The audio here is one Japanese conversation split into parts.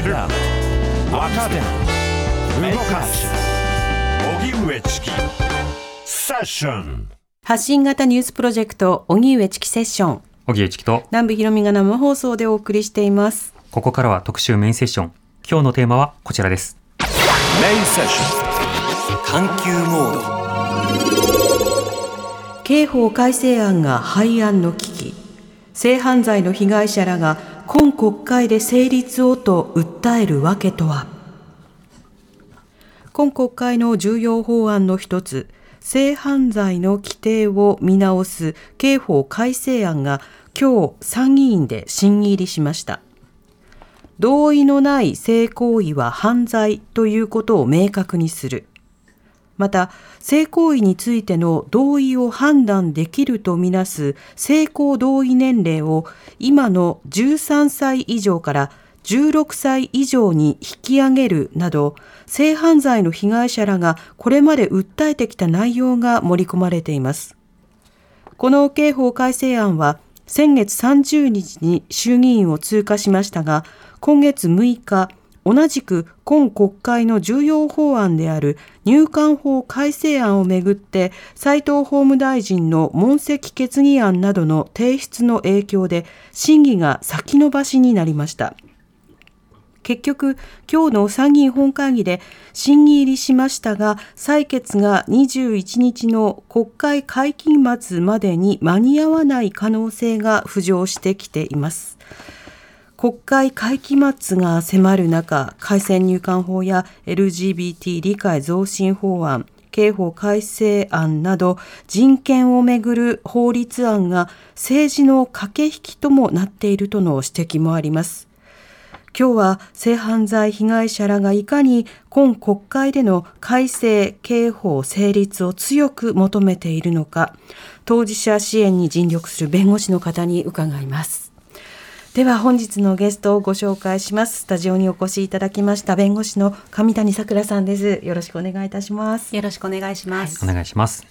知る。若手動かす。荻上チキ。セッション。発信型ニュースプロジェクト荻上チキセッション。荻上チキと。南部ひろみが生放送でお送りしています。ここからは特集メインセッション。今日のテーマはこちらです。メインセッション。探求モード。刑法改正案が廃案の危機。性犯罪の被害者らが今国会で成立をと訴えるわけとは？今国会の重要法案の一つ性犯罪の規定を見直す刑法改正案が今日参議院で審議入りしました。同意のない性行為は犯罪ということを明確にする。また性行為についての同意を判断できるとみなす性交同意年齢を今の13歳以上から16歳以上に引き上げるなど性犯罪の被害者らがこれまで訴えてきた内容が盛り込まれています。この刑法改正案は先月30日に衆議院を通過しましたが今月6日同じく今国会の重要法案である入管法改正案をめぐって斉藤法務大臣の問責決議案などの提出の影響で審議が先延ばしになりました。結局今日の参議院本会議で審議入りしましたが採決が21日の国会会期末までに間に合わない可能性が浮上してきています。国会会期末が迫る中、改正入管法や LGBT 理解増進法案、刑法改正案など人権をめぐる法律案が政治の駆け引きともなっているとの指摘もあります。今日は性犯罪被害者らがいかに今国会での改正刑法成立を強く求めているのか、当事者支援に尽力する弁護士の方に伺います。では本日のゲストをご紹介します。スタジオにお越しいただきました弁護士の上谷さくらさんです。よろしくお願いいたします。よろしくお願いします、お願いします。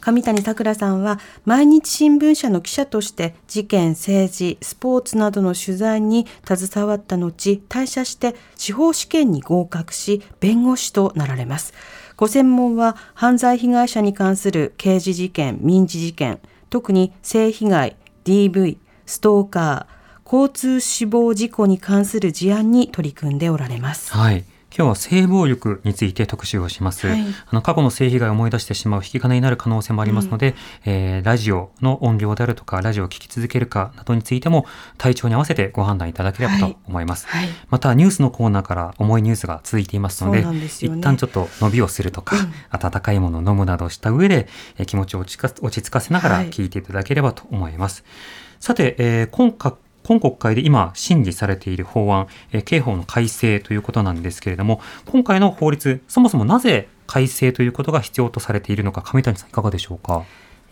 上谷さくらさんは毎日新聞社の記者として事件政治スポーツなどの取材に携わった後退社して司法試験に合格し弁護士となられます。ご専門は犯罪被害者に関する刑事事件民事事件特に性被害 DV ストーカー交通死亡事故に関する事案に取り組んでおられます。はい。今日は性暴力について特集をします、はい、あの過去の性被害を思い出してしまう引き金になる可能性もありますので、うん、えー、ラジオの音量であるとかラジオを聴き続けるかなどについても体調に合わせてご判断いただければと思います、はい。はい、またニュースのコーナーから重いニュースが続いていますので、ね、一旦ちょっと伸びをするとか、うん、温かいものを飲むなどした上で、えー、気持ちを落ち着かせながら聞いていただければと思います、さて、えー、今今国会で今審議されている法案、え刑法の改正ということなんですけれども、今回の法律、そもそもなぜ改正ということが必要とされているのか、上谷さんいかがでしょうか？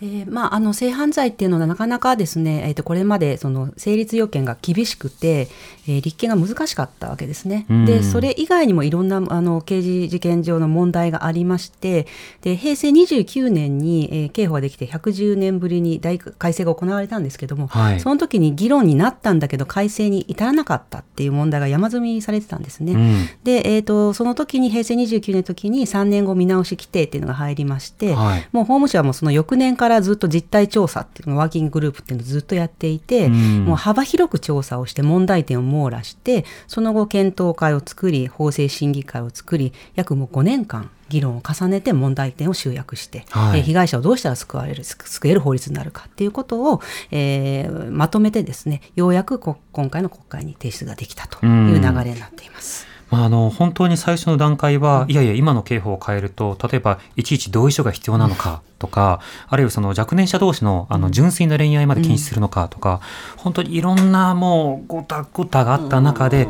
えーまあ、あの性犯罪っていうのはなかなかですね、えー、とこれまでその成立要件が厳しくて、えー、立件が難しかったわけですね。でそれ以外にもいろんなあの刑事事件上の問題がありましてで平成29年に、えー、刑法ができて110年ぶりに大改正が行われたんですけども、はい、その時に議論になったんだけど改正に至らなかったっていう問題が山積みされてたんですね。うん、で、えーと、その時に平成29年の時に3年後見直し規定っていうのが入りまして、はい、もう法務省はもうその翌年からずっと実態調査っていうのワーキンググループっていうのをずっとやっていて、うん、もう幅広く調査をして問題点を網羅してその後検討会を作り法制審議会を作り約もう5年間議論を重ねて問題点を集約して、はい、えー、被害者をどうしたら救われる救える法律になるかっていうことを、えー、まとめてですねようやく今回の国会に提出ができたという流れになっています。まあ、あの本当に最初の段階は、いやいや、今の刑法を変えると、例えばいちいち同意書が必要なのかとか、あるいはその若年者同士のあの純粋な恋愛まで禁止するのかとか、本当にいろんなもうごたごたがあった中で、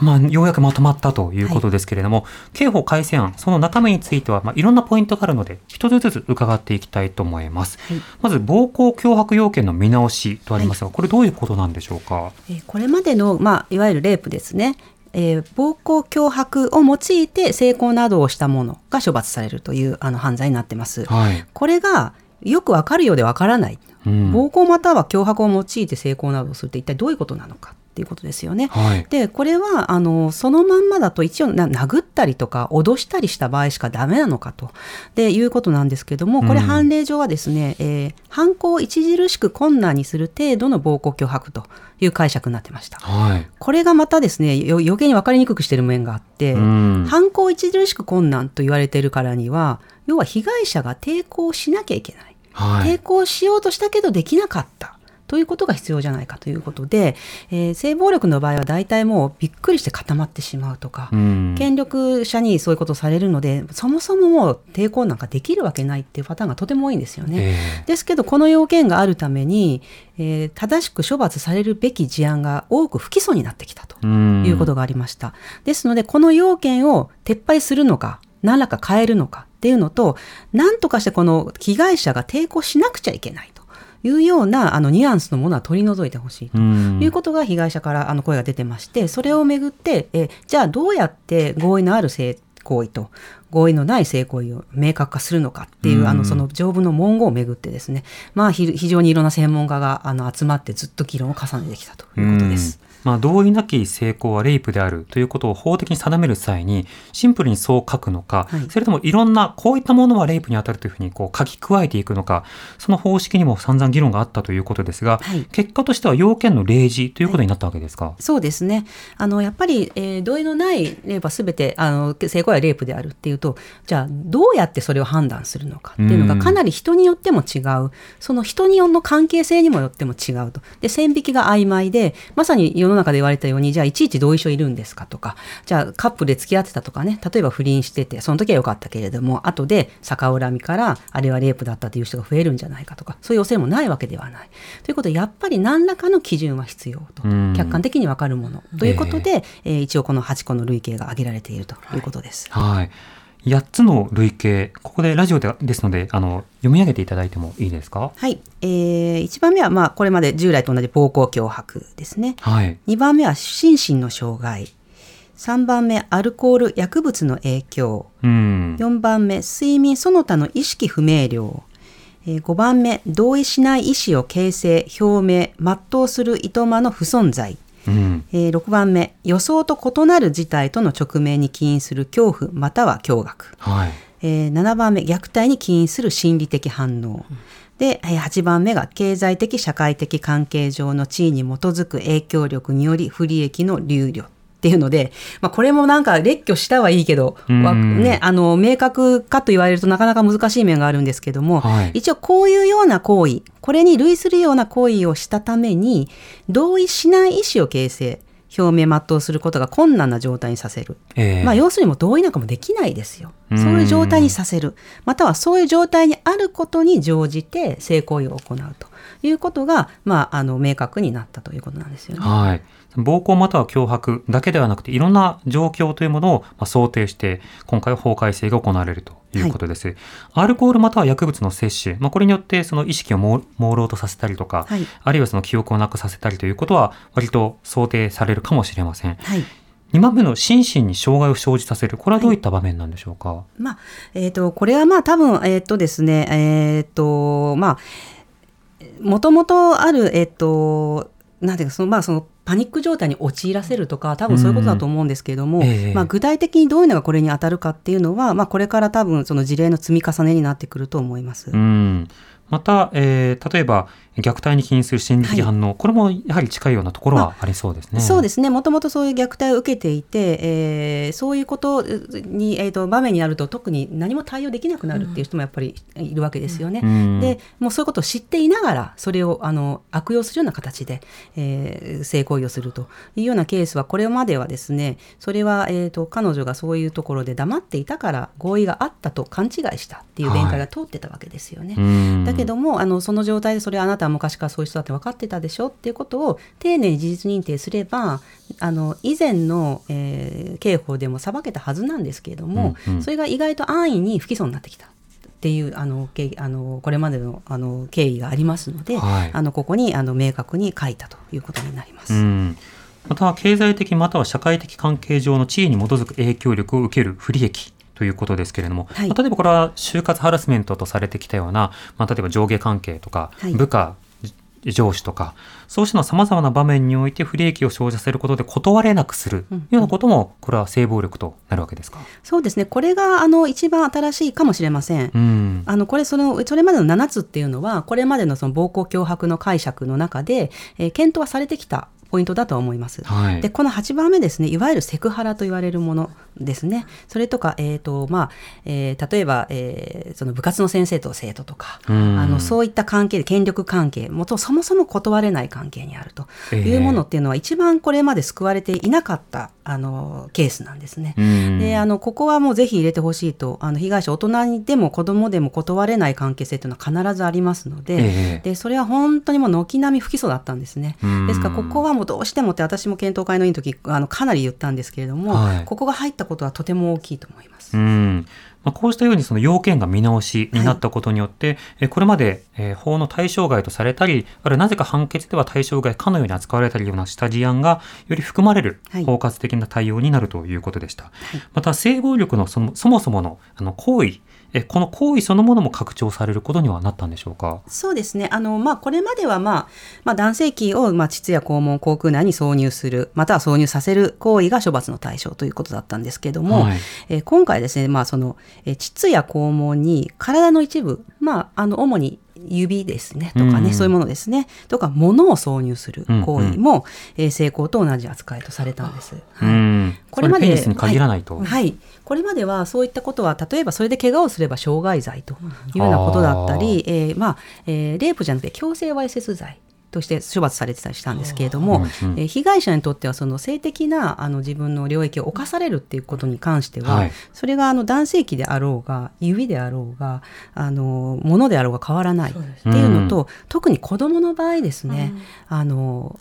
まあ、ようやくまとまったということですけれども、刑法改正案、その中身については、まあ、いろんなポイントがあるので、一つずつ伺っていきたいと思います。まず、暴行脅迫要件の見直しとありますが、これどういうことなんでしょうか？えこれまでの、まあ、いわゆるレイプですね。えー、暴行脅迫を用いて性交などをしたものが処罰されるというあの犯罪になってます。はい、これがよくわかるようでわからない、うん、暴行または脅迫を用いて性交などをするって一体どういうことなのかっっていうことですよね。はい。でこれはあのそのまんまだと一応な殴ったりとか脅したりした場合しかダメなのかとでいうことなんですけどもこれうん判例上はですね、えー犯行を著しく困難にする程度の暴行脅迫という解釈になってました。はい。これがまたですねよ余計に分かりにくくしてる面があって、うん。犯行を著しく困難と言われているからには要は被害者が抵抗しなきゃいけない。はい。抵抗しようとしたけどできなかった。ということが必要じゃないかということで、えー性暴力の場合は大体もうびっくりして固まってしまうとか、うん。権力者にそういうことをされるのでそもそももう抵抗なんかできるわけないっていうパターンがとても多いんですよね。えですけどこの要件があるために、えー正しく処罰されるべき事案が多く不起訴になってきたと。いうことがありました。ですので、この要件を撤廃するのか、何らか変えるのかっていうのと、何とかしてこの被害者が抵抗しなくちゃいけないというようなあのニュアンスのものは取り除いてほしいと。うん。いうことが被害者からあの声が出てまして、それをめぐって、えじゃあどうやって合意のある性行為と合意のない性行為を明確化するのかっていう、うんあのその条文の文言をめぐってですね、まあひ非常にいろんな専門家があの集まってずっと議論を重ねてきたということです。うんまあ、同意なき性交はレイプであるということを法的に定める際にシンプルにそう書くのか、はいそれともいろんなこういったものはレイプに当たるというふうにこう書き加えていくのかその方式にも散々議論があったということですが、はい結果としては要件の例示ということになったわけですか？そうですね。あの、やっぱり、えー同意のないレイプは全て、あの、性行為はレイプであるっていうと、じゃあ、どうやってそれを判断するのかっていうのうんがかなり人によっても違う。その人によの関係性にもよっても違うと。で、線引きが曖昧で、まさに世の中で言われたように、じゃあ、いちいち同意書いるんですかとか、じゃあ、カップルで付き合ってたとかね、例えば不倫してて、その時は良かったけれども、後で逆恨みから、あれはレイプだったという人が増えるんじゃないかとか、そういう恐れもないわけではない。ということで、やっぱり何らかの基準は必要と。うん客観的に分かるものということで、えー一応この8個の類型が挙げられているということです。はい。8つの類型、ここでラジオでですので、あの、読み上げていただいてもいいですか？はい、えー、1番目はまあこれまで従来と同じ暴行脅迫ですね。はい。2番目は心身の障害。3番目アルコール薬物の影響。うん。4番目睡眠その他の意識不明瞭。えー5番目同意しない意思を形成表明全うするいとまの不存在。うん。えー6番目予想と異なる事態との直面に起因する恐怖または驚愕、はい。えー7番目虐待に起因する心理的反応、でえー8番目が経済的社会的関係上の地位に基づく影響力により不利益の流慮っていうので、まあ、これもなんか列挙したはいいけど、ね、あの明確かと言われるとなかなか難しい面があるんですけども、はい。一応こういうような行為これに類するような行為をしたために同意しない意思を形成表明全うすることが困難な状態にさせる、えーまあ、要するにもう同意なんかもできないですよ。うん。そういう状態にさせる。またはそういう状態にあることに乗じて性行為を行うということが、まあ、あの明確になったということなんですよね。はい。暴行または脅迫だけではなくていろんな状況というものをまあ想定して今回は法改正が行われるということです。アルコールまたは薬物の摂取、まあ、これによってその意識をもう朦朧とさせたりとか、はいあるいはその記憶をなくさせたりということは割と想定されるかもしれません。はい2番目の心身に障害を生じさせるこれはどういった場面なんでしょうか？まあ、えっ、と、これはまあ多分、えっ、とですね、えっ、と、まあ、もともとある、えっ、と、なんていうか、その、まあ、その、パニック状態に陥らせるとか、多分そういうことだと思うんですけれども、うんええまあ、具体的にどういうのがこれに当たるかっていうのは、まあ、これから多分、その事例の積み重ねになってくると思います。うん。また、えー例えば虐待に起因する心理的反応、これもやはり近いようなところはありそうですね。そうですね、もともとそういう虐待を受けていて、えーそういうことに、えー、と場面になると、特に何も対応できなくなるっていう人もやっぱりいるわけですよね。うん。でもうそういうことを知っていながら、それをあの悪用するような形で、えー性行為をするというようなケースは、これまではですね、それは、えー、と彼女がそういうところで黙っていたから、合意があったと勘違いしたっていう弁解が通ってたわけですよね。うん。だけどもあのその状態でそれあなたは昔からそういう人だって分かってたでしょっていうことを丁寧に事実認定すればあの以前の、えー刑法でも裁けたはずなんですけれども、うんうんそれが意外と安易に不起訴になってきた。っていうあの経あのこれまでのあの経緯がありますので、はいあのここにあの明確に書いたということになります。うんまた経済的または社会的関係上の地位に基づく影響力を受ける不利益ということですけれども、はい。まあ例えばこれは就活ハラスメントとされてきたような、まあ、例えば上下関係とか、はい。部下上司とかそうしたのさまざまな場面において不利益を生じさせることで断れなくするようなこともこれは性暴力となるわけですか、そうですね。これがあの一番新しいかもしれません。うん。あのこれそのそれまでの7つっていうのはこれまでのその暴行脅迫の解釈の中で、えー検討はされてきたポイントだとは思います。はい。でこの8番目ですねいわゆるセクハラと言われるものですね。それとか、えーとまあえー例えば、えーその部活の先生と生徒とか、うん。あのそういった関係権力関係もとそもそも断れない関係にあるというものっていうのは、一番これまで救われていなかったあのケースなんですね。うん。であのここはもうぜひ入れてほしいとあの被害者大人でも子供でも断れない関係性というのは必ずありますので,、ええ。でそれは本当にもう軒並み不起訴だったんですね。うん。ですからここはもうどうしてもって私も検討会の委員の時あのかなり言ったんですけれども、はい。ここが入ったことはとても大きいと思います。うん。まあ、こうしたようにその要件が見直しになったことによって、えこれまで、えー法の対象外とされたり、あるいはなぜか判決では対象外かのように扱われたりようなした事案がより含まれるはい。包括的な対応になるということでした。また性暴力のそのそもそものあの行為、えこの行為そのものも拡張されることにはなったんでしょうか？そうですね。あの、まあ、これまでは、まあ、まあ、男性器を、まあ、膣や肛門、口腔内に挿入する、または挿入させる行為が処罰の対象ということだったんですけども、はいえー今回ですね、まあ、その、えー膣や肛門に体の一部、まあ、あの、主に指ですね、とかね、うんそういうものですね、とか、物を挿入する行為も、えー性交と同じ扱いとされたんです。はい。うんこれまでそペニスに限らないと。はい、はい。これまではそういったことは例えばそれで怪我をすれば傷害罪というようなことだったり、えーまあえーレイプじゃなくて強制わいせつ罪として処罰されてたりしたんですけれども、うんうんえー被害者にとってはその性的なあの自分の領域を侵されるっていうことに関しては、はい。それがあの男性器であろうが指であろうがあの物であろうが変わらないっていうのと、特に子どもの場合ですね、あの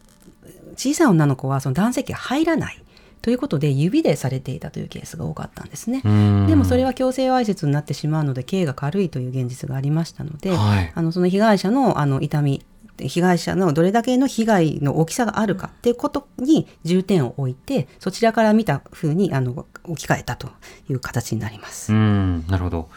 小さい女の子はその男性器が入らない。ということで指でされていたというケースが多かったんですね。うん。でもそれは強制わいせつになってしまうので刑が軽いという現実がありましたので、はい。あのその被害者のあの痛み被害者のどれだけの被害の大きさがあるかっていうことに重点を置いてそちらから見たふうにあの置き換えたという形になります。うん、なるほど。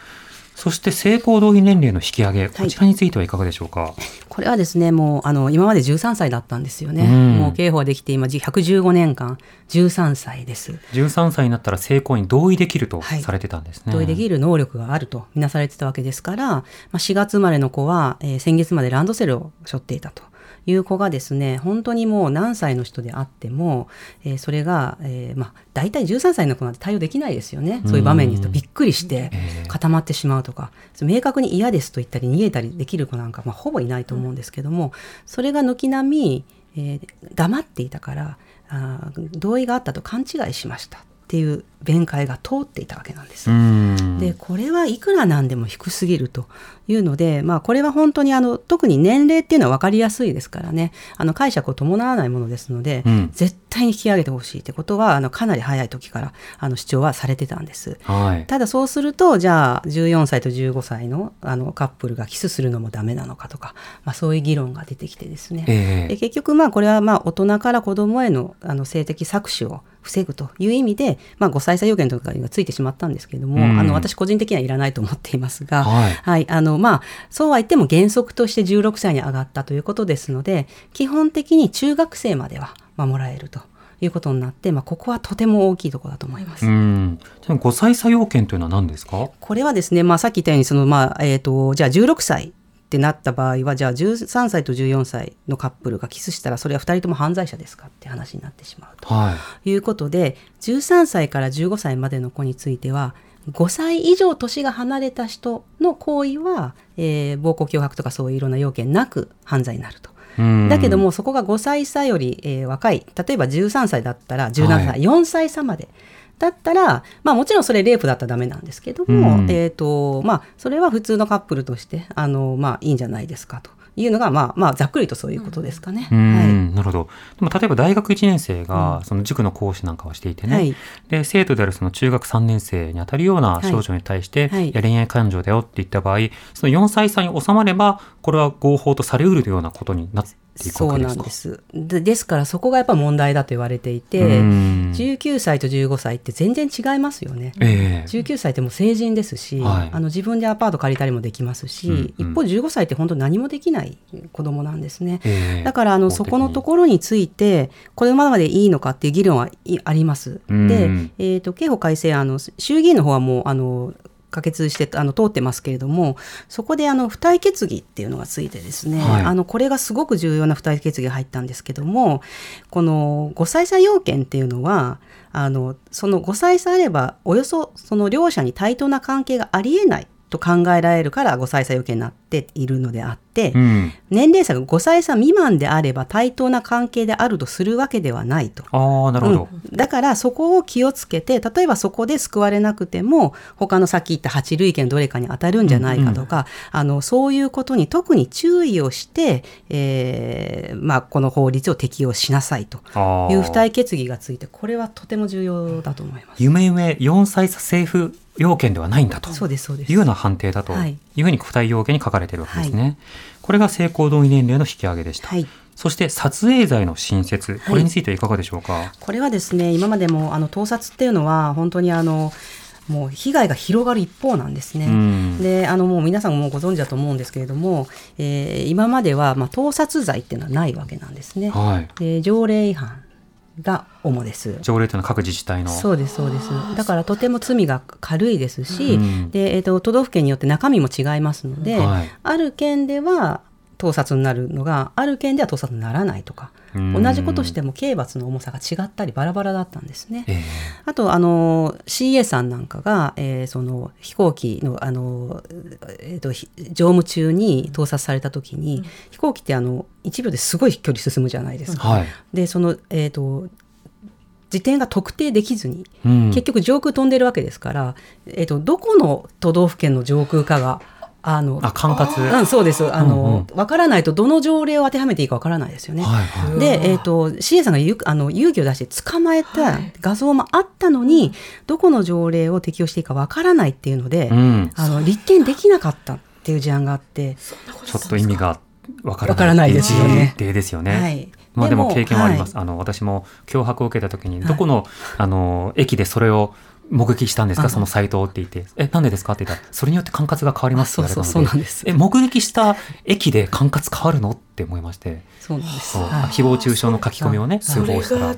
そして性行動費年齢の引き上げ、こちらについてはいかがでしょうか？これはですねもうあの今まで13歳だったんですよね、うんもう刑法ができて今115年間13歳です。13歳になったら性行為に同意できるとはいされてたんですね。同意できる能力があるとみなされてたわけですから、まあ、4月生まれの子は、えー先月までランドセルを背負っていたという子がですね本当にもう何歳の人であっても、えーそれが、えーまあ、大体13歳の子なんて対応できないですよね。そういう場面に言うとびっくりしてええ。固まってしまうとか明確に嫌ですと言ったり逃げたりできる子なんか、まあ、ほぼいないと思うんですけどもそれが軒並み、えー黙っていたからあー同意があったと勘違いしましたっていう弁解が通っていたわけなんです。うん。でこれはいくらなんでも低すぎるというので、まあ、これは本当にあの特に年齢っていうのは分かりやすいですからねあの解釈を伴わないものですので、うん絶対に引き上げてほしいってことはあのかなり早い時からあの主張はされてたんです。はい。ただそうするとじゃあ14歳と15歳のあのカップルがキスするのもダメなのかとか、まあ、そういう議論が出てきてですね、ええで結局まあこれはまあ大人から子供へのあの性的搾取を防ぐという意味で、まあ、5歳差要件とかがついてしまったんですけれども、うんあの私個人的にはいらないと思っていますが、はいあのまあ、そうは言っても原則として16歳に上がったということですので基本的に中学生までは守られるということになって、まあ、ここはとても大きいところだと思います。うん。でも5歳差要件というのは何ですか？これはですね、まあ、さっき言ったようにその、まあえー、とじゃあ16歳ってなった場合はじゃあ13歳と14歳のカップルがキスしたらそれは2人とも犯罪者ですかって話になってしまうとはい。いうことで13歳から15歳までの子については5歳以上年が離れた人の行為は、えー暴行脅迫とかそういういろんな要件なく犯罪になると。うんだけどもそこが5歳差より、えー若い例えば13歳だったら17歳、はい4歳差までだったら、まあ、もちろんそれレイプだったらダメなんですけども、うん。えーとまあ、それは普通のカップルとしてあの、まあ、いいんじゃないですかというのが、まあまあ、ざっくりとそういうことですかね。うん、はい。なるほど。でも例えば大学1年生がその塾の講師なんかをしていてね、はい。で生徒であるその中学3年生にあたるような少女に対して、はい。いや恋愛感情だよって言った場合、その4歳差に収まればこれは合法とされうるようなことになっっていくわけですかそうなんです。でですからそこがやっぱ問題だと言われていてうん。19歳と15歳って全然違いますよね。ええ。19歳ってもう成人ですし、はい。あの自分でアパート借りたりもできますし、うんうん。一方15歳って本当何もできない子供なんですね。ええ。だからあのそこのところについてこれままでいいのかっていう議論はいあります。うん。で、えー、と刑法改正案の衆議院の方はもうあの可決してあの通ってますけれどもそこであの付帯決議っていうのがついてですね、はい。あのこれがすごく重要な付帯決議が入ったんですけどもこの5歳差要件っていうのはあのその5歳差あればおよそその両者に対等な関係がありえないと考えられるから5歳差要件になっているのであって、うん、年齢差が5歳差未満であれば対等な関係であるとするわけではないと。ああなるほど、うん。だからそこを気をつけて例えばそこで救われなくても他のさっき言った8類型どれかに当たるんじゃないかとか、あのそういうことに特に注意をして、えーまあ、この法律を適用しなさいと。いう付帯決議がついてこれはとても重要だと思います。夢夢4歳差政府要件ではないんだというような判定だとはいいうふうに付帯要件に書かれているわけですね。これが性行動意年齢の引き上げでした。はいそして撮影罪の新設、これについてはいかがでしょうか？これはですね今までもあの盗撮っていうのは本当にあのもう被害が広がる一方なんですね。うんであのもう皆さんもうご存知だと思うんですけれども、えー今までは、まあ、盗撮罪っていうのはないわけなんですね。はい。で条例違反が主です。条例というのは各自治体の。そうですそうですだからとても罪が軽いですし、うんでえー、と都道府県によって中身も違いますので、はいある県では盗撮になるのがある県では盗撮にならないとかうん同じことしても刑罰の重さが違ったりバラバラだったんですね。ええあとあの CA さんなんかが、えーその飛行機のあの、えーとひ乗務中に盗撮された時に、飛行機ってあの1秒ですごい距離進むじゃないですか。はい。でその、えー、と時点が特定できずに、うん結局上空飛んでるわけですから、えー、とどこの都道府県の上空かがあのあ管轄。うん、そうですあの、うんうん分からないとどの条例を当てはめていいか分からないですよね。はいはい。で、えっ、と、CA さんがゆあの勇気を出して捕まえた画像もあったのに、どこの条例を適用していいかわからないっていうので、うん。あの立件できなかったっていう事案があって、ちょっと意味がわからない。わからないですよね例ですよね。はい。まあでも経験はあります。はいあの私も脅迫を受けた時にどこの、あの駅でそれを目撃したんですか？あそのサイトをって言って「えなんでですか?」って言ったら「それによって管轄が変わります」って言われたので。あそうそうそうなんです。え目撃した駅で管轄変わるの？って思いまして。そうなんです。そう、はい。誹謗中傷の書き込みをね通報したら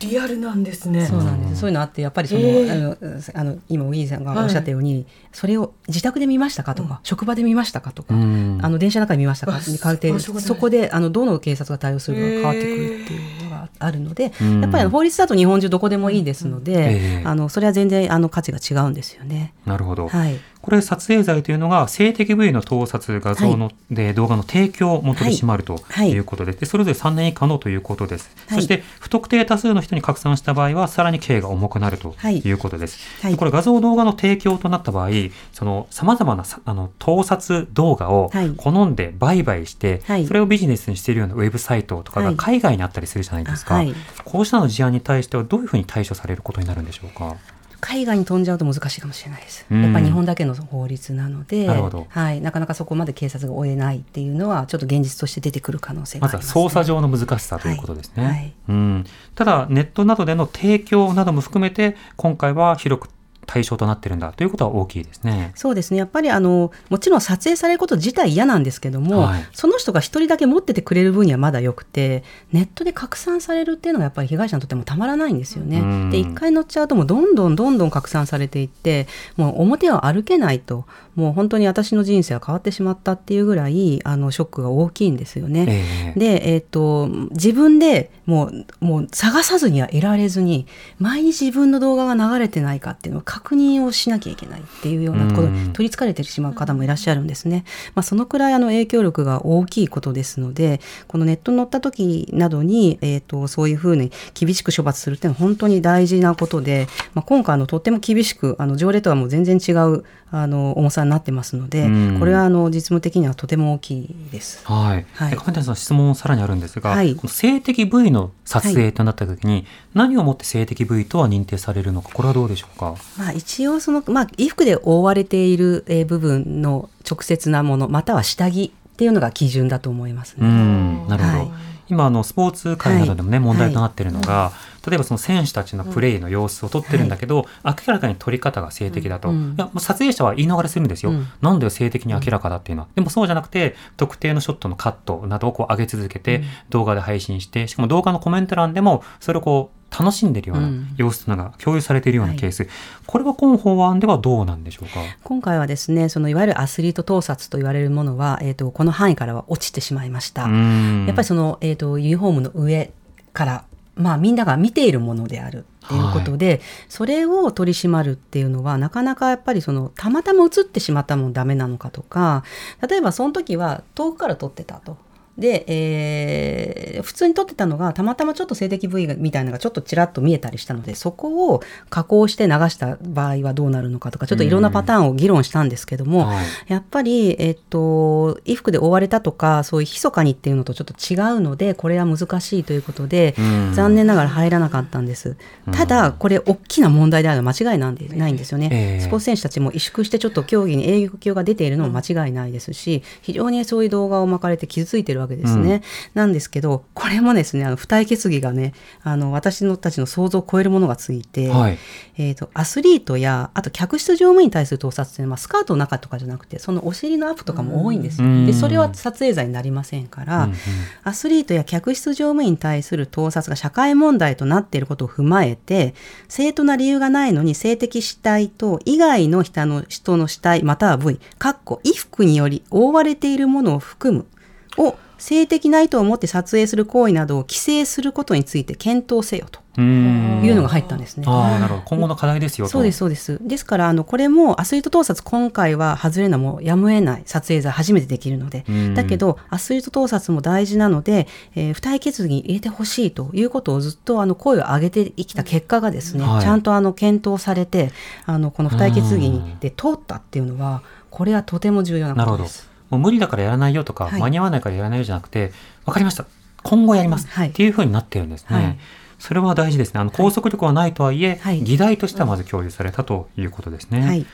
リアルなんですね。そうなんです。そういうのあって、やっぱりその、ええあの、あの、今、ウィーさんがおっしゃったように、それを自宅で見ましたかとか、職場で見ましたかとか、うん。あの、電車の中で見ましたかあに変わってそこで、あの、どの警察が対応するかが変わってくるっていうのがあるので、うん。やっぱりあの法律だと日本中どこでもいいですので、ええ。あの、それは全然、あの、価値が違うんですよね。なるほど、はい。これ撮影罪というのが性的部位の盗撮画像の、で動画の提供をも取り締まるとはい。い。うことで,、でそれぞれ3年以下のということです、はい。そして不特定多数の人に拡散した場合はさらに刑が重くなるとはい。いうことです、はい。でこれ画像動画の提供となった場合そのさまざまなさあの盗撮動画をはい。好んで売買して、はい。それをビジネスにしているようなウェブサイトとかがはい。海外にあったりするじゃないですか、こうしたの事案に対してはどういうふうに対処されることになるんでしょうか？海外に飛んじゃうと難しいかもしれないです。うんやっぱり日本だけの法律なので、はい、なかなかそこまで警察が追えないっていうのは、ちょっと現実として出てくる可能性がまずはあります、ね。捜査上の難しさということですね。はいはいうん、ただ、ネットなどでの提供なども含めて、今回は広く対象となってるんだということは大きいですね。そうですねやっぱりあのもちろん撮影されること自体嫌なんですけども、はいその人が一人だけ持っててくれる分にはまだよくてネットで拡散されるっていうのがやっぱり被害者にとってもたまらないんですよね。うんで一回乗っちゃうともうどんどんどんどん拡散されていってもう表を歩けないともう本当に私の人生は変わってしまったっていうぐらいあのショックが大きいんですよね。ええで、えっと自分でもうもう探さずにはいられずに毎日自分の動画が流れてないかっていうのを確認をしなきゃいけないっていうようなことうんに取りつかれてしまう方もいらっしゃるんですね。まあ、そのくらいあの影響力が大きいことですのでこのネットに載った時などに、えっとそういうふうに厳しく処罰するっていうのは本当に大事なことで、まあ、今回あのとっても厳しくあの条例とはもう全然違うあの重さになってますのでうんこれはあの実務的にはとても大きいです。はい。はいえ亀谷さん、質問さらにあるんですが、はいこの性的部位の撮影となったときに、何をもって性的部位とは認定されるのか、これはどうでしょうか？まあ、一応その、まあ、衣服で覆われているえー部分の直接なものまたは下着っていうのが基準だと思いますうね。ん、なるほど。はい。今あのスポーツ界などでもね、問題となっているのが、例えばその選手たちのプレーの様子を撮ってるんだけど、明らかに撮り方が性的だと、いや撮影者は言い逃れするんですよ、なんで性的に明らかだっていうのは、でもそうじゃなくて特定のショットのカットなどをこう上げ続けて動画で配信してしかも動画のコメント欄でもそれをこう楽しんでいるような様子というのが共有されているようなケース、うんはい、これは今法案ではどうなんでしょうか？今回はですねそのいわゆるアスリート盗撮と言われるものは、えーと、この範囲からは落ちてしまいました。やっぱりその、えーと、ユニフォームの上からまあ、みんなが見ているものであるっていうことで、はい、それを取り締まるっていうのはなかなかやっぱりそのたまたま映ってしまったもんダメなのかとか例えばその時は遠くから撮ってたとで、えー、普通に撮ってたのがたまたまちょっと性的部位みたいなのがちょっとちらっと見えたりしたのでそこを加工して流した場合はどうなるのかとかちょっといろんなパターンを議論したんですけども、はい、やっぱり、えっと、衣服で覆われたとかそういう密かにっていうのとちょっと違うのでこれは難しいということで残念ながら入らなかったんです。ただこれ大きな問題であるのは間違いなんでないんですよね、えー、スポーツ選手たちも萎縮してちょっと競技に影響が出ているのも間違いないですし非常にそういう動画を巻かれて傷ついてるわけですね。うん、なんですけどこれもですねあの付帯決議がねあの私のたちの想像を超えるものがついて、はい、えーと、アスリートやあと客室乗務員に対する盗撮っていうのはスカートの中とかじゃなくてそのお尻のアップとかも多いんですよ。でそれは撮影罪になりませんから、うんうん、アスリートや客室乗務員に対する盗撮が社会問題となっていることを踏まえて正当な理由がないのに性的死体と以外の人の人の死体または部位かっこ衣服により覆われているものを含むを性的な意図を持って撮影する行為などを規制することについて検討せよと。いうのが入ったんですね。あなるほど今後の課題ですよそうですそうです。ですからあのこれもアスリート盗撮今回は外れるのもやむを得ない撮影罪初めてできるので、だけどアスリート盗撮も大事なので、えー、付帯決議に入れてほしいということをずっとあの声を上げてきた結果がですね、はい、ちゃんとあの検討されてあのこの付帯決議で通ったっていうのはこれはとても重要なことです。もう無理だからやらないよとか、はい、間に合わないからやらないよじゃなくて分かりました。今後やります。っていうふうになってるんですね。はい。それは大事ですね。あの拘束力はないとはいえ、はい、議題としてはまず共有されたということですね。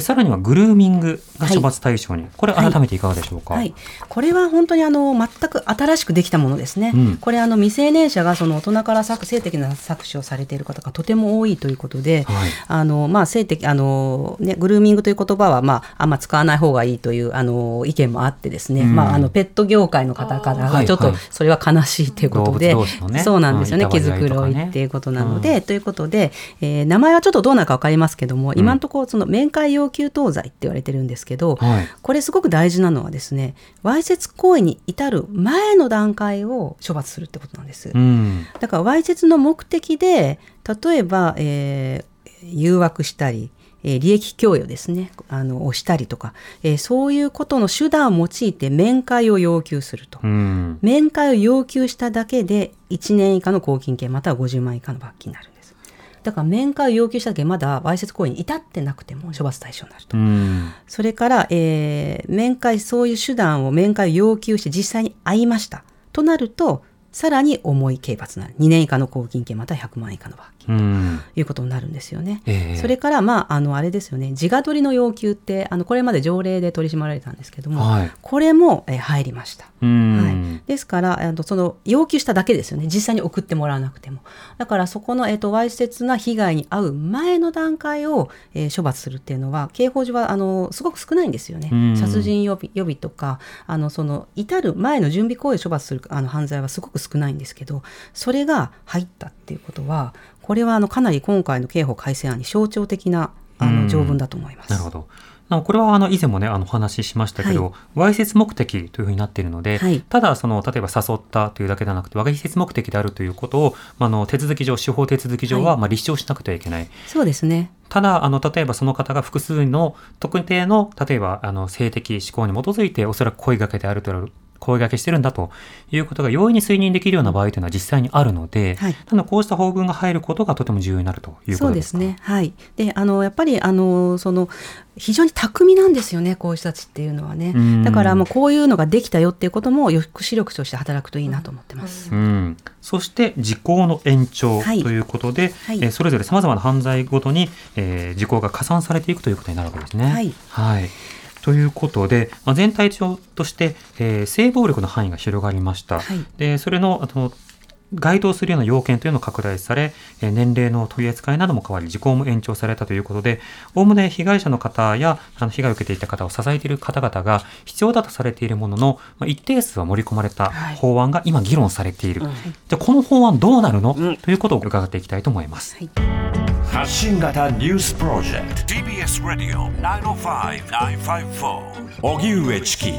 さらにはグルーミングが処罰対象に、はい、これ改めていかがでしょうか、はい、これは本当にあの全く新しくできたものですね、うん、これあの未成年者がその大人から性的な搾取をされている方がとても多いということで、はい、あのまあ性的あのねグルーミングという言葉はまああんま使わない方がいいというあの意見もあってですね、うん、まああのペット業界の方からがちょっとそれは悲しいということで、ね、そうなんですよね。毛づくろいっていうことなので、うん、ということで、えー、名前はちょっとどうなるか分かりますけども今のところその面会用要求当罪って言われてるんですけど、はい、これすごく大事なのはですねわいせつ行為に至る前の段階を処罰するってことなんです。うん、だからわいせつの目的で例えば、えー、誘惑したりえ利益供与ですねあのをしたりとか、えー、そういうことの手段を用いて面会を要求すると、うん、面会を要求しただけで1年以下の拘禁刑または50万以下の罰金になる。だから面会を要求したけまだわいせつ行為に至ってなくても処罰対象になると。それから、えー、面会、そういう手段を面会を要求して実際に会いました。となると、さらに重い刑罰になる。2年以下の拘禁刑または100万円以下の罰金ということになるんですよね。えー、それから、まあ、あの、あれですよね、自画取りの要求って、あの、これまで条例で取り締まられたんですけども、はい、これも、えー、入りました。はい、ですから、あのその要求しただけですよね、実際に送ってもらわなくても。だから、そこの、えーと、わいせつな被害に遭う前の段階を、えー、処罰するっていうのは、刑法上はあのすごく少ないんですよね。殺人予備予備とか、あのその至る前の準備行為を処罰するあの犯罪はすごく少ないんですけどそれが入ったっていうことはこれはあのかなり今回の刑法改正案に象徴的なあの条文だと思います。なるほど。これはあの以前もねあのお話ししましたけど、わいせつ目的というふうになっているので、はい、ただその例えば誘ったというだけではなくてわいせつ目的であるということを、まあ、の手続き上司法手続き上はまあ立証しなくてはいけない。そうですね。ただあの例えばその方が複数の特定の例えばあの性的思考に基づいておそらく声がけであると声掛けしてるんだということが容易に推認できるような場合というのは実際にあるので、はい、ただこうした法文が入ることがとても重要になるということですそうですね。はい。で、あのやっぱりあのその非常に巧みなんですよね、こういう人たちっていうのはね。だからもうこういうのができたよっていうことも抑止力として働くといいなと思ってます。うん、そして時効の延長ということで、はい、えー、それぞれさまざまな犯罪ごとに、えー、時効が加算されていくということになるわけですね。はい。はいということで、まあ、全体上として、えー、性暴力の範囲が広がりました。はい、でそれのあの該当するような要件というのを拡大され、年齢の取り扱いなども変わり、時効も延長されたということで、おおむね被害者の方やあの被害を受けていた方を支えている方々が必要だとされているものの、まあ、一定数は盛り込まれた法案が今議論されている。はい、じゃこの法案どうなるの、うん、ということを伺っていきたいと思います。はい、発信型ニュースプロジェクト。TBS ラディオ905-954おぎゅうえちき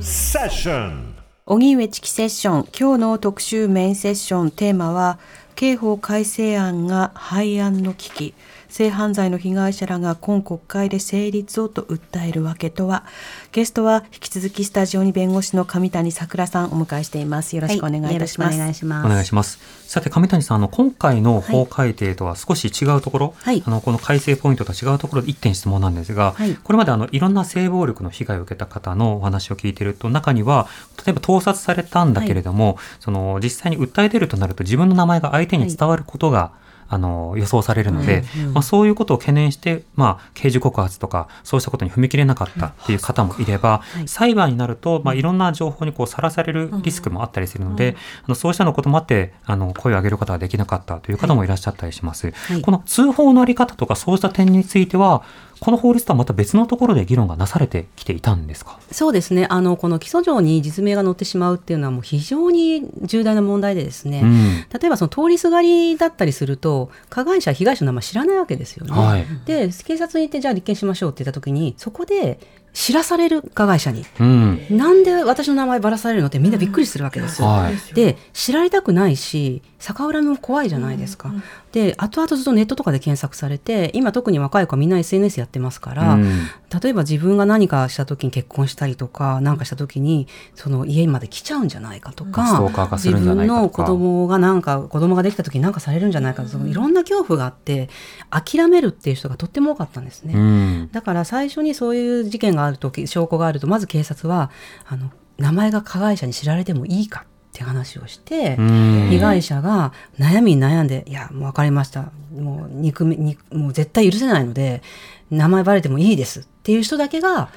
セッション荻上チキセッション今日の特集メインセッションテーマは刑法改正案が廃案の危機。性犯罪の被害者らが今国会で成立をと訴えるわけとはゲストは引き続きスタジオに弁護士の上谷さくらさんお迎えしています。よろしくお願いいたします、はい、お願いします。お願いします。さて上谷さんあの今回の法改定とは少し違うところ、はい、あのこの改正ポイントと違うところで一点質問なんですが、はい、これまであのいろんな性暴力の被害を受けた方のお話を聞いていると中には例えば盗撮されたんだけれども、その実際に訴え出るとなると自分の名前が相手に伝わることが、あの予想されるので、うんうん、まあ、そういうことを懸念して、まあ、刑事告発とかそうしたことに踏み切れなかったっていう方もいれば、はい、裁判になると、まあ、いろんな情報にこうさらされるリスクもあったりするので、うんうん、あのそうしたのこともあってあの声を上げることができなかったという方もいらっしゃったりします。はい、この通報のあり方とかそうした点についてはこの法律とはまた別のところで議論がなされてきていたんですか？そうですね。あのこの起訴状に実名が載ってしまうっていうのはもう非常に重大な問題でですね、うん、例えばその通りすがりだったりすると加害者被害者の名前知らないわけですよね。はい、で警察に行ってじゃあ立件しましょうって言った時にそこで知らされる加害者に、うん、なんで私の名前ばらされるのってみんなびっくりするわけですよ。はい、で知られたくないし逆恨みも怖いじゃないですか。うん。うん、で後々ずっとネットとかで検索されて今特に若い子はみんな SNS やってますから、うん、例えば自分が何かした時に結婚したりとか何かした時にその家まで来ちゃうんじゃないかとか,、自分の子供がなんか子供ができた時に何かされるんじゃないかとか、いろんな恐怖があって諦めるっていう人がとっても多かったんですね。だから最初にそういう事件がある時証拠があるとまず警察はあの名前が加害者に知られてもいいかって話をして被害者が悩みに悩んで「いやもう分かりました。もう憎みにもう絶対許せないので名前バレてもいいです」っていう人だけが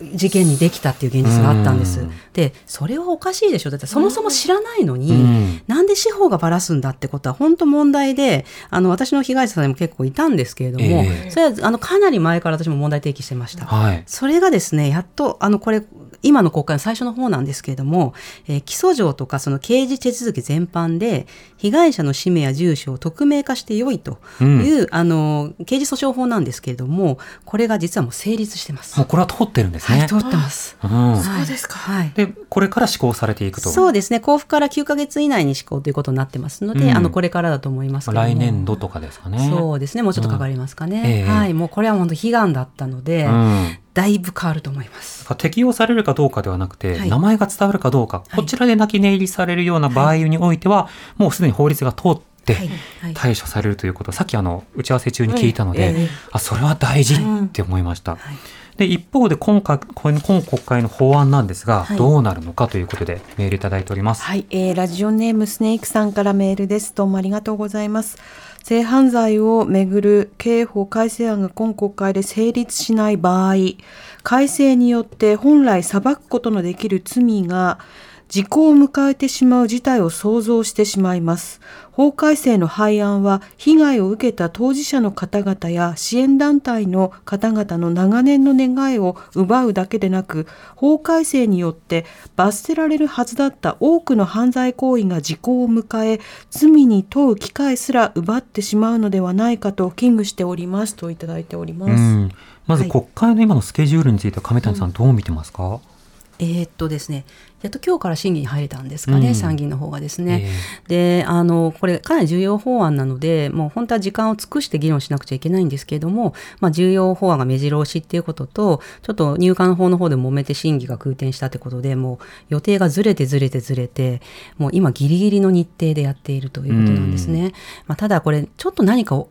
事件にできたっていう現実があったんです。でそれはおかしいでしょ。だってそもそも知らないのに、ん、なんで司法がばらすんだってことは本当問題であの私の被害者さんにも結構いたんですけれども、えー、それはあのかなり前から私も問題提起してました。はい、それがですねやっとあのこれ今の国会の最初の方なんですけれども、えー、起訴状とかその刑事手続き全般で被害者の氏名や住所を匿名化してよいという、うん、あの刑事訴訟法なんですけれどもこれが実はもう成立してます。もうこれは通ってるんですね。はい、通ってます。うん、そうですか。はい。でこれから施行されていくと。そうですね。交付から9か月以内に施行ということになってますので、うん、あのこれからだと思います来年度とかですかね。そうですね。もうちょっとかかりますかね。はい。もうこれは本当悲願だったので。だいぶ変わると思います。適用されるかどうかではなくて、はい、名前が伝わるかどうか、こちらで泣き寝入りされるような場合においては、はい、もうすでに法律が通って対処されるということ、さっきあの打ち合わせ中に聞いたので、あそれは大事って思いました。で一方で今回今国会の法案なんですが、はい、どうなるのかということでメールいただいております。はい、えー、ラジオネームスネークさんからメールです。どうもありがとうございます。性犯罪をめぐる刑法改正案が今国会で成立しない場合、改正によって本来裁くことのできる罪が時効を迎えてしまう事態を想像してしまいます。法改正の廃案は被害を受けた当事者の方々や支援団体の方々の長年の願いを奪うだけでなく、法改正によって罰せられるはずだった多くの犯罪行為が時効を迎え、罪に問う。機会すら奪ってしまうのではないかと危惧しておりますといただいております。まず国会の今のスケジュールについては亀谷さんどう見てますか、うんえー、っとですね、やっと今日から審議に入れたんですかね、うん、参議院の方がですね。えー、で、あの、これかなり重要法案なので、もう本当は時間を尽くして議論しなくちゃいけないんですけれども、まあ、重要法案が目白押しっていうことと、ちょっと入管法の方で揉めて審議が空転したってことで、もう予定がずれてずれてずれて、もう今ギリギリの日程でやっているということなんですね。うん、まあ、ただこれ、ちょっと何かを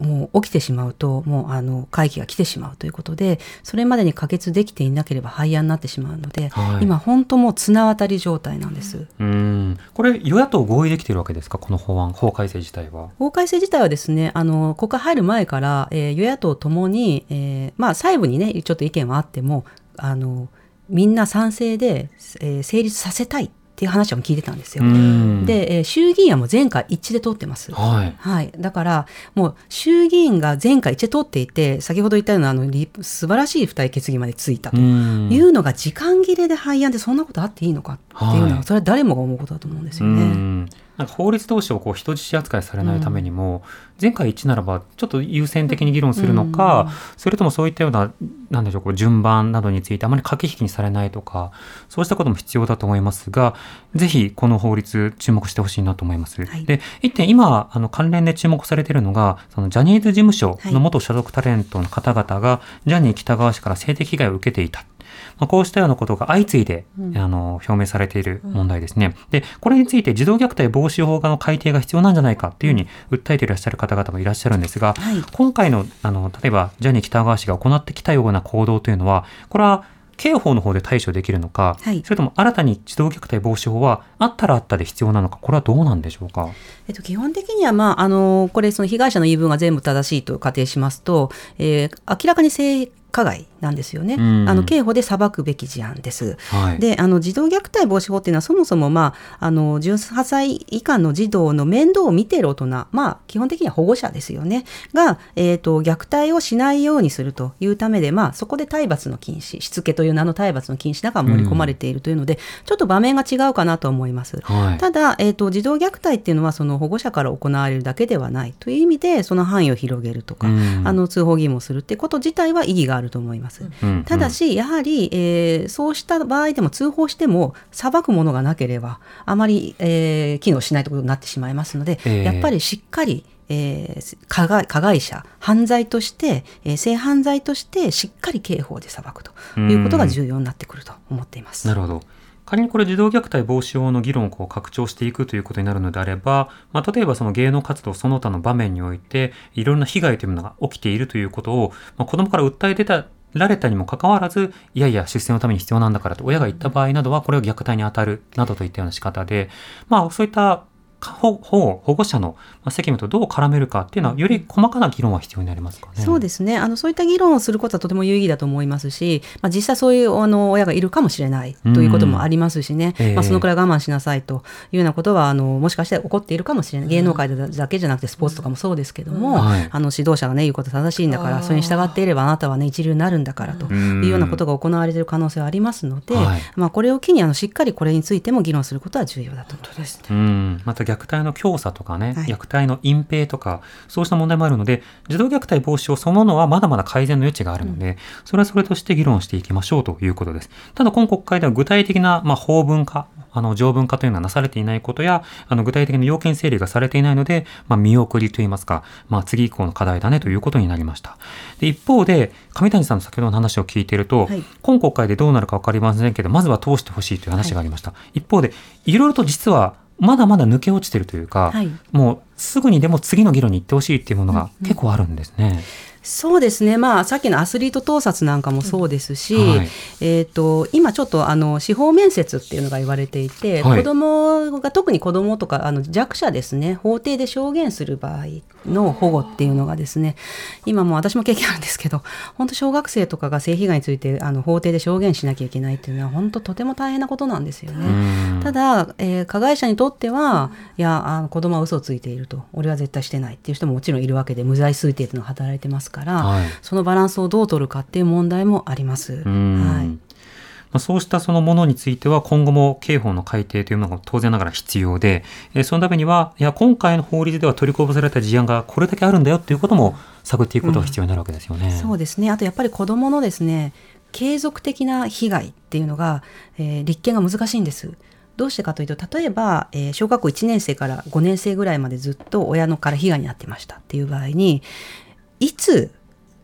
もう起きてしまうと、もうあの会期が来てしまうということで、それまでに可決できていなければ廃案になってしまうので、はい、今本当もう綱渡り状態なんです。うんこれ与野党合意できているわけですか、この法案、法改正自体は。法改正自体はですね、あの国会入る前から、えー、与野党ともに、えー、まあ細部にねちょっと意見はあってもあのみんな賛成で、えー、成立させたいっていう話も聞いてたんですよ。で、えー、衆議院はもう全会一致で通ってます。はい、はい。だから、もう衆議院が全会一致で通っていて、先ほど言ったようなあの素晴らしい付帯決議までついたというのが時間切れで廃案でそんなことあっていいのかっていうのは、それは誰もが思うことだと思うんですよね。なんか法律同士をこう人質扱いされないためにも、前回一致ならばちょっと優先的に議論するのか、うん、それともそういったようななんでしょうこう順番などについてあまり駆け引きにされないとかそうしたことも必要だと思いますがぜひこの法律注目してほしいなと思います。はい、で一点今あの関連で注目されているのがそのジャニーズ事務所の元所属タレントの方々が、ジャニー喜多川氏から性的被害を受けていた。まあ、こうしたようなことが相次いで、うん、あの表明されている問題ですね。で、これについて児童虐待防止法の改定が必要なんじゃないかっていうふうに訴えていらっしゃる方々もいらっしゃるんですが、はい、今回のあの例えばジャニー喜多川氏が行ってきたような行動というのは、これは刑法の方で対処できるのか、はい、それとも新たに児童虐待防止法はあったらあったで必要なのか、これはどうなんでしょうか？えっと、基本的には、まあ、あのこれ、その被害者の言い分が全部正しいと仮定しますと、えー、明らかに性加害なんですよね、うん、あの刑法で裁くべき事案です。はい、であの児童虐待防止法っていうのはそもそも、まあ、あの18歳以下の児童の面倒を見ている大人、まあ、基本的には保護者ですよねが、えーと、虐待をしないようにするというためで、まあ、そこで体罰の禁止しつけという名の体罰の禁止なんか盛り込まれているというので、うん、ちょっと場面が違うかなと思います。はい、ただ、えーと、児童虐待っていうのはその保護者から行われるだけではないという意味でその範囲を広げるとか、うん、あの通報義務をするってこと自体は意義があると思います。ます。ただし、やはり、えー、そうした場合でも通報しても、裁くものがなければ、あまり、えー、機能しないということになってしまいますので、えー、やっぱりしっかり、えー、加害加害者、犯罪として、えー、性犯罪としてしっかり刑法で裁くということが重要になってくると思っています。なるほど。仮にこれ児童虐待防止法の議論をこう拡張していくということになるのであれば、まあ、例えばその芸能活動その他の場面においていろんな被害というものが起きているということを、まあ、子どもから訴え出たられたにもかかわらず、いやいや、出世のために必要なんだからと。親が言った場合などは、これを虐待に当たるなどといったような仕方で、まあ、そういった保保護者の責務とどう絡めるかっていうのはより細かな議論は必要になりますかね。そうですね。あのそういった議論をすることはとても有意義だと思いますし、まあ、実際そういうあの親がいるかもしれないということもありますしね、まあ、そのくらい我慢しなさいというようなことはあのもしかして起こっているかもしれない芸能界だけじゃなくてスポーツとかもそうですけども、はい、あの指導者がね言うこと正しいんだからそれに従っていればあなたはね一流になるんだからというようなことが行われている可能性はありますので、はい、まあ、これを機にあのしっかりこれについても議論することは重要だと思います、ね、また虐待の強さとかね、はい、虐待の隠蔽とか、そうした問題もあるので、児童虐待防止法そのものはまだまだ改善の余地があるので、うん、それはそれとして議論していきましょうということです。ただ、今国会では具体的な、まあ、法文化、あの、条文化というのはなされていないことや、あの、具体的な要件整理がされていないので、まあ、見送りといいますか、まあ、次以降の課題だねということになりました。で、一方で、上谷さんの先ほどの話を聞いていると、はい、今国会でどうなるか分かりませんけど、まずは通してほしいという話がありました。はい、一方で、いろいろと実は、まだまだ抜け落ちてるというか、はい、もうすぐにでも次の議論に行ってほしいっていうものが結構あるんですね。うんうんそうですね、まあ、さっきのアスリート盗撮なんかもそうですし、はい、えーと、今ちょっとあの司法面接っていうのが言われていて、はい、子供が特に子供とかあの弱者ですね。法廷で証言する場合の保護っていうのがですね今も私も経験あるんですけど本当小学生とかが性被害についてあの法廷で証言しなきゃいけないっていうのは本当とても大変なことなんですよね。ただ、えー、加害者にとってはいやあの子供は嘘をついていると。俺は絶対してないっていう人ももちろんいるわけで無罪推定っていうのが働いてますから、はい、そのバランスをどう取るかっていう問題もあります。はいまそうしたそのものについては今後も刑法の改定というのが当然ながら必要で、えそのためには、いや、今回の法律では取りこぼされた事案がこれだけあるんだよということも探っていくことが必要になるわけですよね。うん、そうですね。あとやっぱり子どものですね、継続的な被害っていうのが、えー、立件が難しいんです。どうしてかというと例えば、えー、小学校1年生から5年生ぐらいまでずっと親のから被害に遭ってましたっていう場合にいつ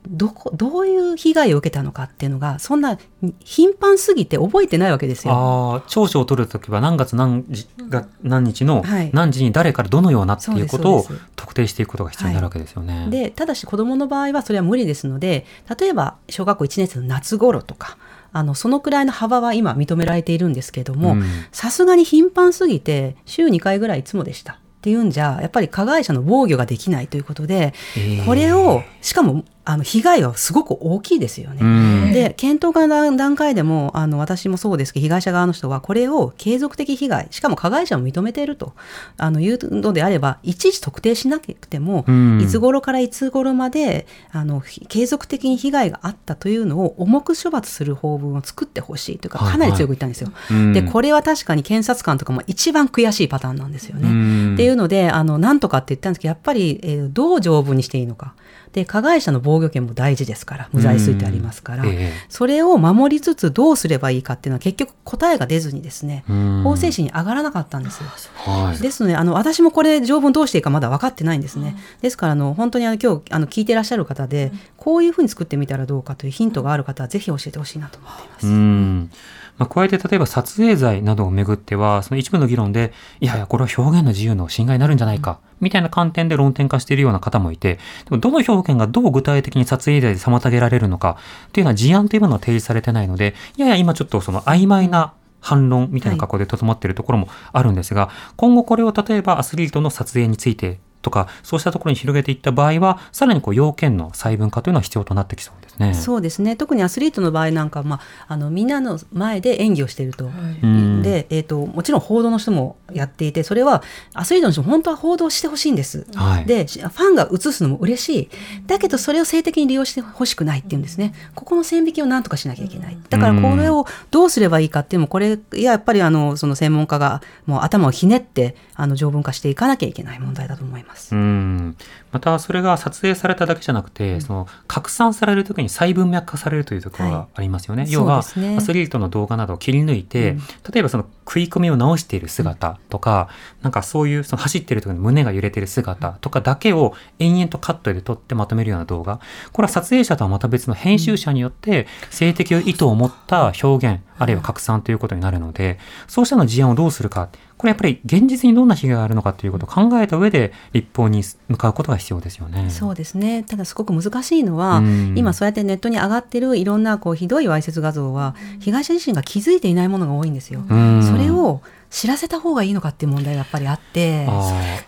どこどういう被害を受けたのかっていうのがそんな頻繁すぎて覚えてないわけですよ。ああ長所を取るときは何月何時が何日の何時に誰からどのようなっていうことを特定していくことが必要になるわけですよね。はい、でただし子どもの場合はそれは無理ですので例えば小学校1年生の夏頃とかあのそのくらいの幅は今認められているんですけどもさすがに頻繁すぎて週2回ぐらいいつもでしたっていうんじゃやっぱり加害者の防御ができないということで、えー、これをしかもあの被害はすごく大きいですよね。で検討会の段階でもあの私もそうですけど被害者側の人はこれを継続的被害しかも加害者も認めているとあのいうのであればいちいち特定しなくても、いつ頃からいつ頃まであの継続的に被害があったというのを重く処罰する法文を作ってほしいというかかなり強く言ったんですよ。はいはい、でこれは確かに検察官とかも一番悔しいパターンなんですよね。っていうのであのなんとかって言ったんですけどやっぱり、えー、どう条文にしていいのか。で加害者の防御権も大事ですから無罪推定ありますから、えー、それを守りつつどうすればいいかっていうのは結局答えが出ずにですね法制審に上がらなかったんですよ。はい、ですのであの私もこれ条文どうしていいかまだ分かってないんですね。ですからあの本当にあの今日あの聞いてらっしゃる方でこういうふうに作ってみたらどうかというヒントがある方はぜひ教えてほしいなと思っています。まあ、加えて例えば撮影罪などをめぐっては、その一部の議論で、いやいや、これは表現の自由の侵害になるんじゃないか、みたいな観点で論点化しているような方もいて、でもどの表現がどう具体的に撮影罪で妨げられるのか、というのは事案というものは提示されてないので、いやいや、今ちょっとその曖昧な反論みたいな格好でとどまっているところもあるんですが、今後これを例えばアスリートの撮影についてとか、そうしたところに広げていった場合は、さらにこう要件の細分化というのは必要となってきそうですね。そうですね。特にアスリートの場合なんか、まあ、あのみんなの前で演技をしていると。はい、で、えっ、ー、と、もちろん報道の人もやっていて、それはアスリートの人も本当は報道してほしいんです。はい、で、ファンが映すのも嬉しい。だけど、それを性的に利用してほしくないっていうんですね。ここの線引きをなんとかしなきゃいけない。だから、これをどうすればいいかっていうのも、これ、いや、やっぱりあの、その専門家がもう頭をひねって、あの、条文化していかなきゃいけない問題だと思います。うんまたそれが撮影されただけじゃなくて、うん、その拡散される時に細文脈化されるというところがありますよね。はい、要は、ね、アスリートの動画などを切り抜いて、うん、例えばその食い込みを直している姿とか、うん、なんかそういうその走ってる時に胸が揺れてる姿とかだけを延々とカットで撮ってまとめるような動画。これは撮影者とはまた別の編集者によって性的意図を持った表現、あるいは拡散ということになるので、そうしたの事案をどうするか。これやっぱり現実にどんな被害があるのかということを考えた上で立法に向かうことが必要ですよね。そうですね。ただすごく難しいのは、うん、今そうやってネットに上がってるいろんなこうひどいわいせつ画像は被害者自身が気づいていないものが多いんですよ。うん、それを知らせた方がいいのかっていう問題がやっぱりあって、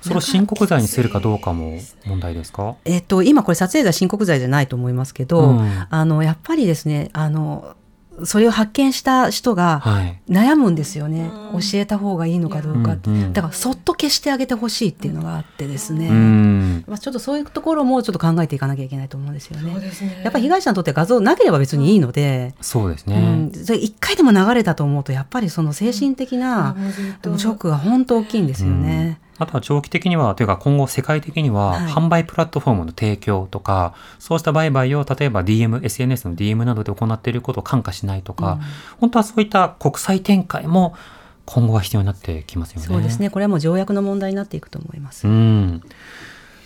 それを申告罪にするかどうかも問題ですか？えっと今これ撮影罪申告罪じゃないと思いますけど、うん、あのやっぱりですねあのそれを発見した人が悩むんですよね、はい、教えた方がいいのかどうか、うん、だからそっと消してあげてほしいっていうのがあってですね、うん、まあ、ちょっとそういうところもちょっと考えていかなきゃいけないと思うんですよね。ね。やっぱり被害者にとって画像なければ別にいいので、そうですね、それ一回でも流れたと思うとやっぱりその精神的なショックが本当大きいんですよね。あとは長期的には、というか今後世界的には、販売プラットフォームの提供とか、そうした売買を例えば DM、SNS の DM などで行っていることを感化しないとか、うん、本当はそういった国際展開も今後は必要になってきますよね。そうですね。これはもう条約の問題になっていくと思います。うん。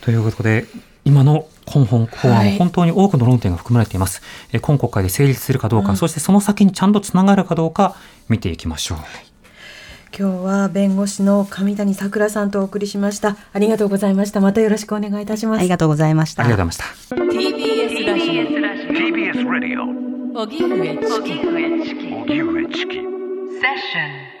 ということで、今の今本法案は本当に多くの論点が含まれています。はい、今国会で成立するかどうか、うん、そしてその先にちゃんとつながるかどうか見ていきましょう。はい今日は弁護士の上谷さくらさんとお送りしました。ありがとうございました。またよろしくお願いいたします。ありがとうございました。ありがとうございました。TBS ラジオ。TBS ラジオ。荻上チキ荻上チキセッション